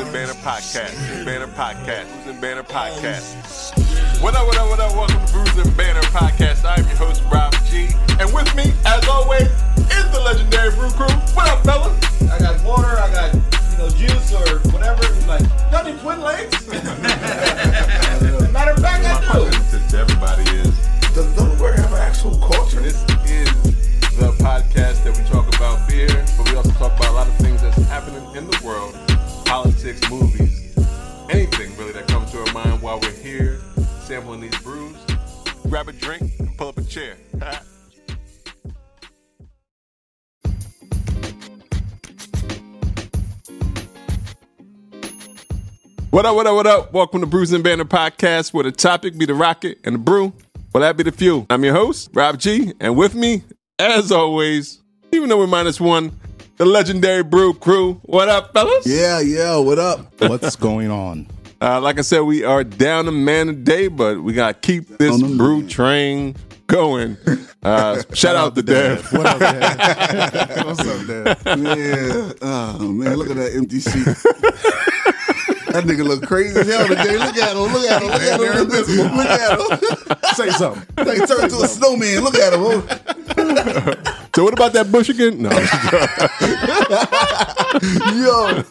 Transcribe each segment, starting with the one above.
and Banner Podcast. Banner Podcast. Bruise and Banner Podcast. Um, what up, what up, what up? Welcome to Bruise and Banner Podcast. I'm your host, Rob G. And with me, as always, is the legendary Brew Crew. What up, fellas? I got water, I got you know juice or whatever. He's like, got any twin legs? Matter of fact, My I do. question to, to everybody is Does Delaware have an actual culture? This is the podcast that we talk about What up, what up, what up? Welcome to Brews and Banner Podcast, where the topic be the rocket and the brew. Well, that be the fuel. I'm your host, Rob G, and with me, as always, even though we're minus one, the legendary Brew Crew. What up, fellas? Yeah, yeah. What up? What's going on? Uh, like I said, we are down a man a day, but we gotta keep this brew train going. Uh, shout out to Dev. What up, Dad? What's up, Dad? Yeah. Oh man, look at that empty seat. That nigga look crazy as hell today. Look at him. Look at him. Look at him. Look at him. Say something. Like turned into a snowman. Look at him. So what about that bush again? No, Yo.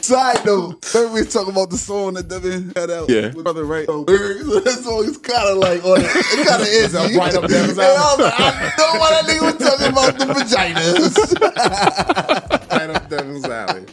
Side note. Remember we talking about the song that Devin had out? Yeah. With brother, right? So that song is kind of like on it. It kind of is. right up Devin's And I was like, I know why that nigga was talking about the vaginas. Right up Devin's alley.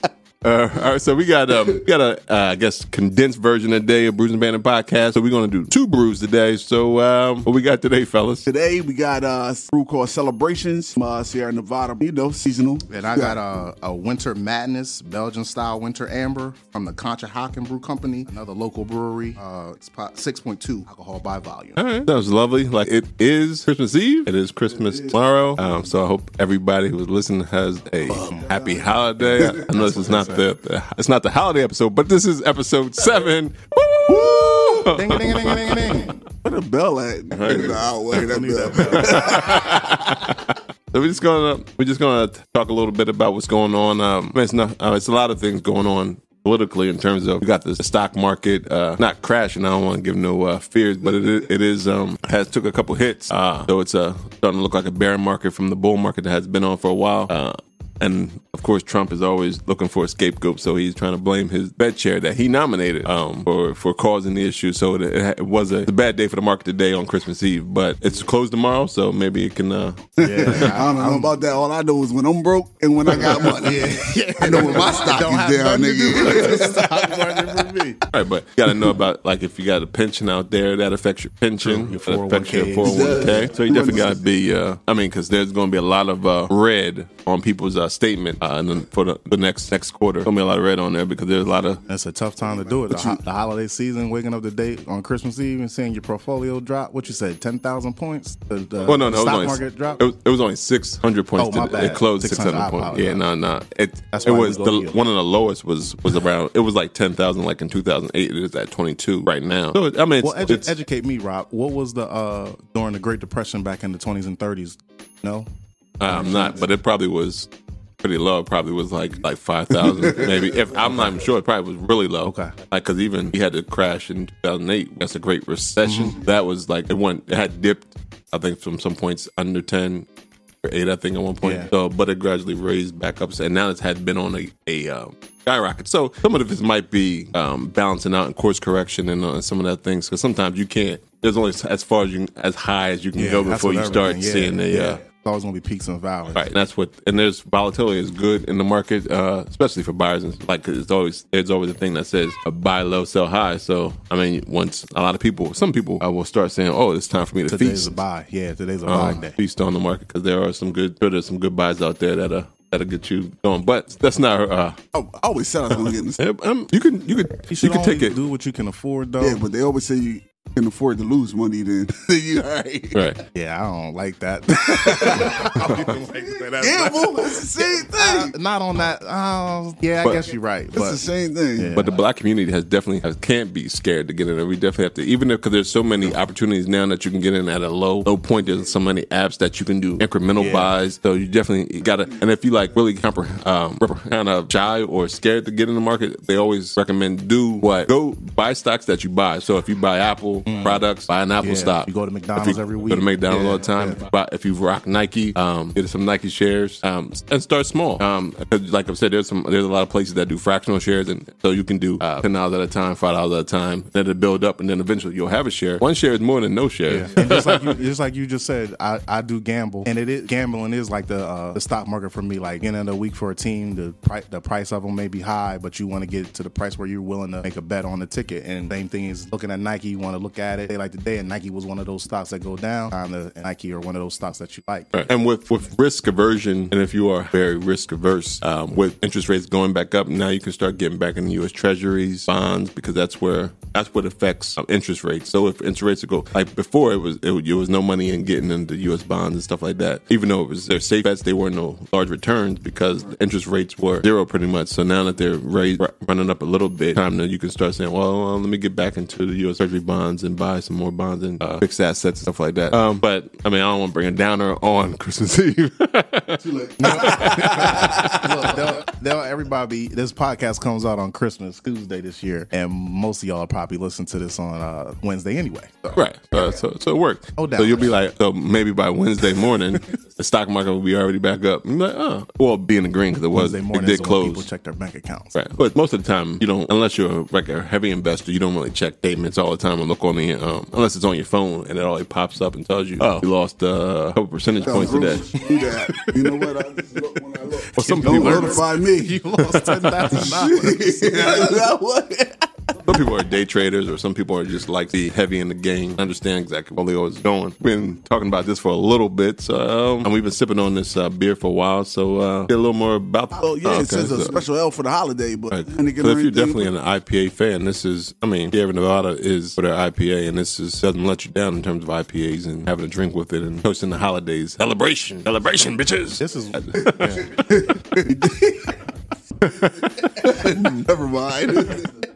Uh, all right, so we got um, we got a uh, I guess condensed version of today of Brews and Bandit podcast. So we're gonna do two brews today. So um, what we got today, fellas? Today we got uh, a brew called Celebrations from uh, Sierra Nevada. You know, seasonal. And I got a, a Winter Madness Belgian style Winter Amber from the Conshohocken Brew Company, another local brewery. Uh, it's 6.2 alcohol by volume. All right, that was lovely. Like it is Christmas Eve. It is Christmas tomorrow. Um, so I hope everybody who's listening has a happy holiday. I know this is not the, the it's not the holiday episode, but this is episode seven. Woo! Ding, ding, ding, ding, ding, ding. Where the bell at? Nah, wait, that bell. So we're just gonna we're just gonna talk a little bit about what's going on. Um, I mean, it's not uh, it's a lot of things going on politically in terms of we got the stock market uh, not crashing. I don't want to give no uh, fears, but it is, it is um, has took a couple hits. Uh, so it's uh, starting to look like a bear market from the bull market that has been on for a while. And of course, Trump is always looking for a scapegoat, so he's trying to blame his Fed chair that he nominated um, for for causing the issue. So it, it was a, a bad day for the market today on Christmas Eve, but it's closed tomorrow, so maybe it can. Uh, I don't know about that. All I know is when I'm broke and when I got money. I know when my stock is down, do nigga. with the stock market for me. All right, but you got to know about like if you got a pension out there, that affects your pension, Your that affects your 401ks. 401k. So you definitely got to be. Uh, I mean, because there's going to be a lot of uh, red on people's uh, statement, uh, and then for the, the next next quarter, be a lot of red on there because there's a lot of. That's a tough time to do it. The, ho- the holiday season, waking up the day on Christmas Eve and seeing your portfolio drop. What you said, 10,000 points? The, the Well, no, no, it was stock only market drop? It was, it was only 600 points. Oh, my to- It closed 600, 600 points. Yeah, no, no. It, That's it was the yield. one of the lowest was was around. It was like 10,000, like in 2008. It is at 22 right now. So I mean, it's, Well, edu- educate me, Rob. What was the uh during the Great Depression back in the twenties and thirties? No, I'm not, but it probably was pretty low. Probably was like like five thousand, maybe. If I'm not even sure, it probably was really low. Okay. like because even we had to crash in 2008. That's a Great Recession. Mm-hmm. That was like it went. It had dipped. I think from some points under ten or eight. I think at one point. Yeah. So, but it gradually raised back up, and now it's had been on a a. Um, Skyrocket. So some of this might be um, balancing out and course correction and uh, some of that things because sometimes you can't. There's only as far as you as high as you can go before you start. Yeah, seeing the yeah. uh, It's always gonna be peaks and valleys. Right, and that's what, and there's volatility is good in the market, uh, especially for buyers. And like, 'cause it's always there's always a thing that says uh, buy low, sell high. So I mean, once a lot of people, some people uh, will start saying, "Oh, it's time for me to feast. Today's feast, a buy. Yeah, today's a um, buy day. feast on the market," because there are some good, sure, there's some good buys out there that uh that'll get you going. But that's not. Uh, I always said I was gonna get this. um, you can you could You you, can take it. do what you can afford, though. Yeah, but they always say you can afford to lose money, then you all right. Right. Yeah, I don't like that. Gamble, it's the same thing. Uh, not on that. Uh, yeah, I But- guess you're right. It's But the same thing. But the black community has definitely has, can't be scared to get in there. We definitely have to, even if because there's so many opportunities now that you can get in at a low low point. There's so many apps that you can do incremental Yeah. buys. So you definitely gotta. And if you like really compre- um, kind of shy or scared to get in the market, they always recommend do what go buy stocks that you buy. So if you buy Apple products, buy an Apple Mm. Yeah, stock. you go to McDonald's you every Go week. to McDonald's Yeah, all the time. If you buy- If you rock Nike, um, get some Nike shares um, and start small. Um, like I've said, there's some there's a lot of places that do fractional shares, and so you can do uh, ten dollars at a time, five dollars at a time. Then it'll build up, and then eventually you'll have a share. One share is more than no share. and just like you, just like you just said, I, I do gamble, and it is gambling is like the uh, the stock market for me. Like in of the week for a team, the price the price of them may be high, but you want to get to the price where you're willing to make a bet on the ticket. And same thing is looking at Nike. You want to look at it. They like today, and Nike was one of those stocks that go down. And the Nike are one of those stocks that you like. Right. And with, with risk aversion, and if you are very risk averse, um, with interest rates going back up, now you can start getting back in U.S. Treasuries, bonds, because that's where that's what affects uh, interest rates. So if interest rates go like before, it was it, was- was no money in getting into U.S. bonds and stuff like that. Even though it was their safe bets, they were no large returns because the interest rates were zero pretty much. So now that they're raised, running up a little bit, time that you can start saying, well, well, let me get back into the U.S. Treasury bonds and buy some more bonds and uh, fixed assets and stuff like that. Um, but I mean, I don't want to bring a downer on Christmas Eve. Look, they'll, they'll everybody. This podcast comes out on Christmas Tuesday this year, and most of y'all probably listen to this on uh, Wednesday anyway. So. Right. So, so, so it worked. Oh, so you'll be like, so maybe by Wednesday morning, the stock market will be already back up. I'm like, oh, well, be in the green because it was, Wednesday it did when people check their bank accounts. Right. But most of the time, you don't, unless you're like a heavy investor, you don't really check statements all the time and look on the, um, unless it's on your phone and it always pops up and tells you, oh, you lost uh, a couple percentage points today. Do that. You know what? I just look when I look. Well, some Don't people, notify me. You lost ten thousand dollars. some people are day traders or some people are just like the heavy in the game, understand exactly where Leo is going. Been talking about this for a little bit, so, um, and we've been sipping on this uh, beer for a while, so uh, get a little more about Oh yeah, okay, it says a special L for the holiday, but Right. So didn't get no if you're definitely an IPA fan, this is, I mean, Sierra Nevada is for their IPA, and this is doesn't let you down in terms of IPAs and having a drink with it and hosting the holidays. Celebration, celebration, bitches. This is Never mind.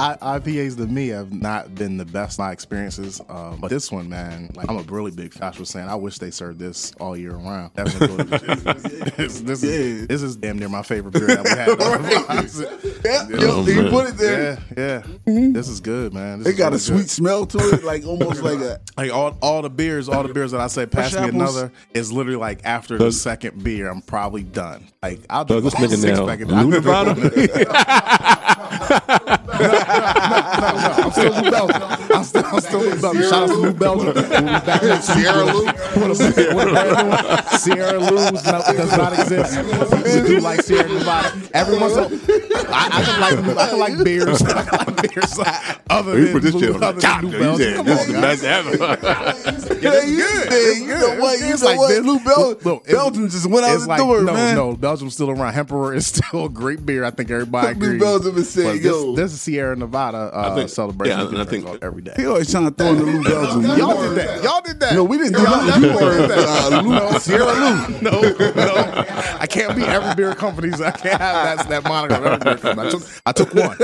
I, IPAs to me have not been the best my experiences, um, but this one, man, like I'm a really big. Josh was saying, I wish they served this all year round. Definitely go to- this, this Yeah. is this is damn near my favorite beer that we had. yeah, Oh, you man. put it there. yeah, yeah. This is good, man. This It is got a sweet good. smell to it, like almost like a. Like all, all the beers, all the beers that I say, pass me another is literally like after the second beer, I'm probably done. Like I'll So drink this nigga six now, pack I'm still New Belgium. I'm still, I'm still New Belgium. Shout out to New Belgium. We'll be back next. Sierra Lou. With a, with a brand new. Sierra Lou's no, does not exist. We do like Sierra Nevada. Every once in a I, I can like I can like beers. I can like beers other You than, put this Blue- shit on the other top, than New Belgium. Come this on, is the guys. best ever. Yeah, you, you know what? You It's know like what? this- Lou Bel- look, look, it's- Belgium just went out the door, no, man. no. no, Belgium's still around. Emperor is still a great beer. I think everybody agrees. New. Belgium is saying, yo. this is Sierra Nevada uh, think- celebration. yeah, You can and I think- every day. He always trying to throw in the Lou Belgium. Y'all did that. Y'all did that. No, we didn't do that. You were uh, Lou, Sierra Lou. no, no. I can't be every beer company's. I can't have that, that moniker of every beer company. I took, I took one.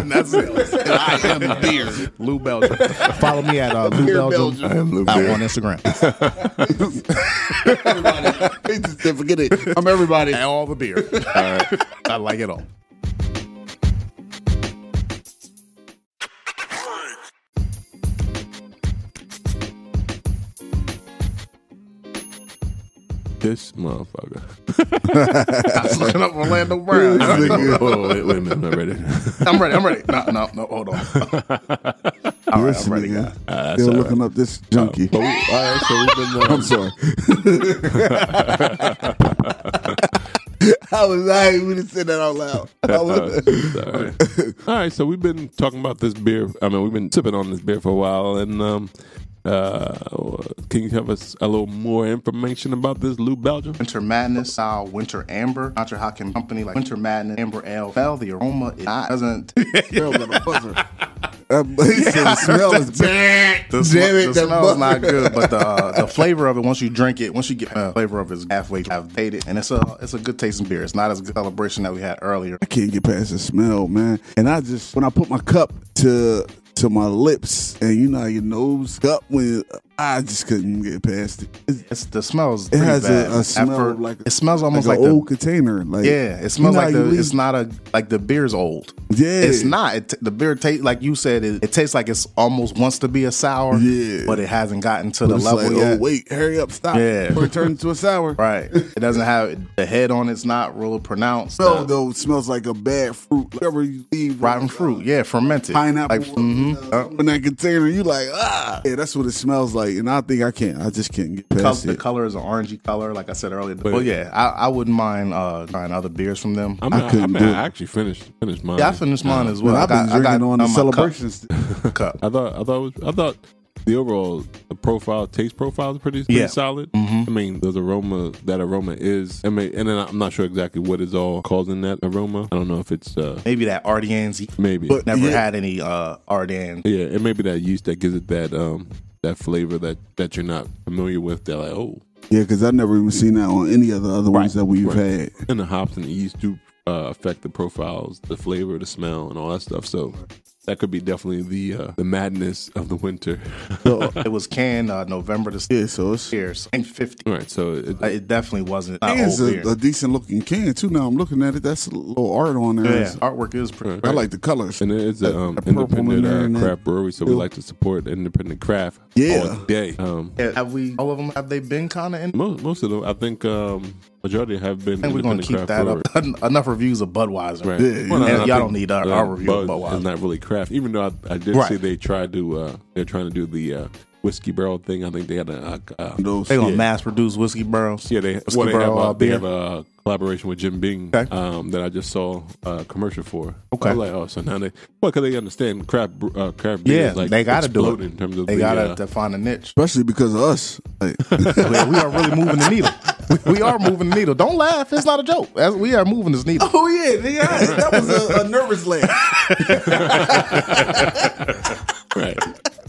and that's it. And I am the beer. Lou Belgium. Follow me at uh, Lou Beer Belgium, Belgium. I am Lou out Beer. on Instagram. He just forget it. I'm everybody. and all the beer. I like it all. This motherfucker. I was looking up Orlando Brown. oh, wait, wait a minute. I'm not ready. I'm ready. I'm ready. No, no, no. Hold on. All right, I'm ready, guys. Uh, Still all looking up this junkie. But we, all right, so we've been. Uh, I'm sorry. I was I would have said that out loud. I was- all, right. all right, so we've been talking about this beer. I mean, we've been sipping on this beer for a while, and um, uh, can you give us a little more information about this Lou Belgium? Winter Madness style Winter Amber. not Conshohocken Company like Winter Madness Amber Ale. Well, the aroma it not, doesn't. Girl got a buzzer. Uh, but he said the smell is bad. The, sm- Damn it, the that smell is not good, but the uh, the flavor of it once you drink it, once you get the flavor of it is halfway have paid it, and it's a it's a good tasting beer. It's not as good celebration that we had earlier. I can't get past the smell, man. And I just when I put my cup to to my lips, and you know your nose cup when I just couldn't get past it. It's, It's the smells. it has bad. a, a smell like it smells almost like, like, an the old container. Like yeah. It smells you know like the. It's not a like the beer's old. Yeah. it's not. It, the beer tastes like you said. It, it tastes like it's almost wants to be a sour. Yeah. but it hasn't gotten to But the it's level like, yet. oh wait, hurry up, stop. Yeah. Before it turns into a sour. Right. It doesn't have the head on. It's not real pronounced. Smell Uh, though smells like a bad fruit. Whatever you leave, rotten like, fruit. Yeah, fermented. pineapple Like, mhm. uh, in that container. You like ah, yeah, that's what it smells like. And I think I can't. I just can't get Col- past the it. color is an orangey color, like I said earlier. But yeah, I, I wouldn't mind uh, trying other beers from them. I mean, I, I, couldn't mean, do I actually finished finished mine. yeah, I finished mine as well. Man, I I've been got, I drinking got on the my celebrations. cup. cup. I thought I thought it was, I thought the overall the profile taste profile is pretty, pretty Yeah. solid. Mm-hmm. I mean, those aroma that aroma is. I mean, and then I'm not sure exactly what is all causing that aroma. I don't know if it's uh Maybe that Ardennes. maybe But- Never Yeah. had any uh, Ardennes. yeah, it may be that yeast that gives it that um that flavor that that you're not familiar with. They're like oh, Yeah, because I've never even seen that on any of the other ones that we've had. and the hops and the yeast do uh, affect the profiles, the flavor, the smell, and all that stuff. So. That could be definitely the uh, the madness of the winter. it was canned uh, November the Yeah, so it's years. And 50. All right, so it, Uh, It definitely wasn't. Not it's a, a decent looking can too. Now I'm looking at it. That's a little art on there. yeah, It's- artwork is pretty. I like the colors. And it is a, um, That purple in independent uh, craft brewery, so we like to support independent craft Yeah. all day. Um, Yeah, have we? All of them have they been kind of in? most, most of them, I think, um, majority have been I think we're going to keep that brewery. up. Enough reviews of Budweiser. Right. Yeah, Well, And I y'all don't need our- uh, our review of Bud Budweiser. is not really craft, even though I, I did Right. see they tried to, uh, they're trying to do the uh, whiskey barrel thing. I think they had a, a, a Those. They gonna Yeah. mass produce whiskey barrels. yeah, they Whiskey well, they have, a, uh, they have a collaboration with Jim Beam Okay. um, that I just saw a commercial for. Okay. I was like, oh, so now they well, because they understand craft bre- uh, craft beer Yeah, is like they gotta do it. in terms of They the, gotta uh, to find a niche. Especially because of us. Like, we, we are really moving the needle. We, we are moving the needle. Don't laugh. It's not a joke. As- We are moving this needle. oh yeah, they that was a, a nervous laugh. right.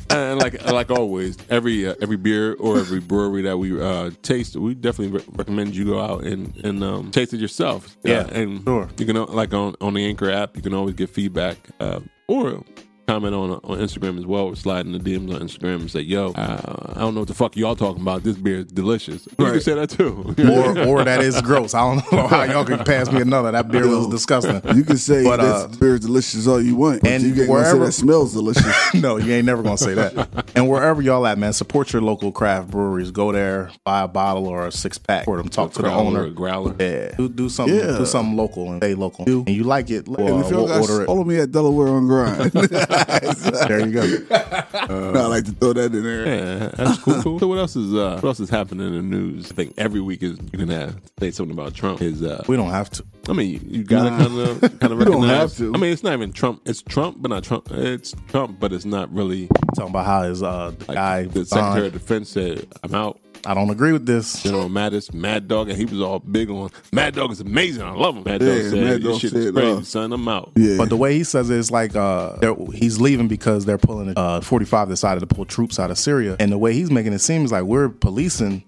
And like like always, every uh, every beer or every brewery that we uh, taste, we definitely re- recommend you go out and and um, taste it yourself. Yeah, Uh, and sure. you can uh, like on on the Anchor app, you can always get feedback uh, or comment on on Instagram as well. Or slide in the DMs on Instagram and say, "Yo, uh, I don't know what the fuck y'all talking about. This beer is delicious." You can say that too. Or or that is gross. I don't know how y'all can pass me another. That beer was disgusting. You can say But, uh, this beer is delicious all you want, but and you ain't say wherever- that smells delicious. no, you ain't never gonna say that. And wherever y'all at, man, support your local craft breweries. Go there, buy a bottle or a six pack for them. Talk to the Growler, owner. growler. Yeah, do, do something. Yeah. Do something local and stay local. And you like it? and if y'all we'll guys order it. follow me at Delaware on Grind. There you go. I like to throw that in there. Yeah, that's cool. cool. So what else is uh, what else is happening in the news? I think every week is you can have say something about Trump. Is uh, We don't have to. I mean, you, you gotta Nah. kind of kind of You don't have to. I mean, it's not even Trump. It's Trump, but not Trump. It's Trump, but it's not really. Talking about how his uh the Like, guy the Secretary of Defense said, "I'm out." I don't agree with this. General Mattis, Mad Dog, and he was all big on Mad Dog is amazing. I love him. Mad Dog Yeah, said, Mad Dog shit is crazy, uh, son. I'm out." Yeah. But the way he says it, it's like uh, he's leaving because they're pulling uh, 45 decided to pull troops out of Syria. And the way he's making it seem is like we're policing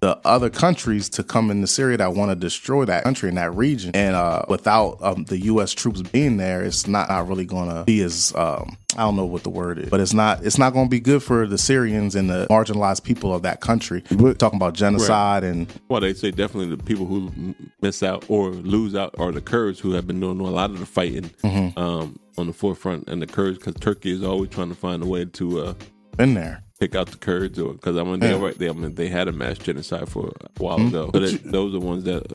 the other countries to come into Syria that want to destroy that country in that region. And uh, without um, the U.S. troops being there, it's not, not really going to be as um, I don't know what the word is, but it's not it's not going to be good for the Syrians and the marginalized people of that country. We're talking about genocide and Well, they say definitely the people who miss out or lose out are the Kurds who have been doing a lot of the fighting Mm-hmm. um, on the forefront, and the Kurds because Turkey is always trying to find a way to uh, been there. Pick out the Kurds, or because I mean they, Yeah. already- they, I mean, they had a mass genocide for a while hmm? ago. But it, those are the ones that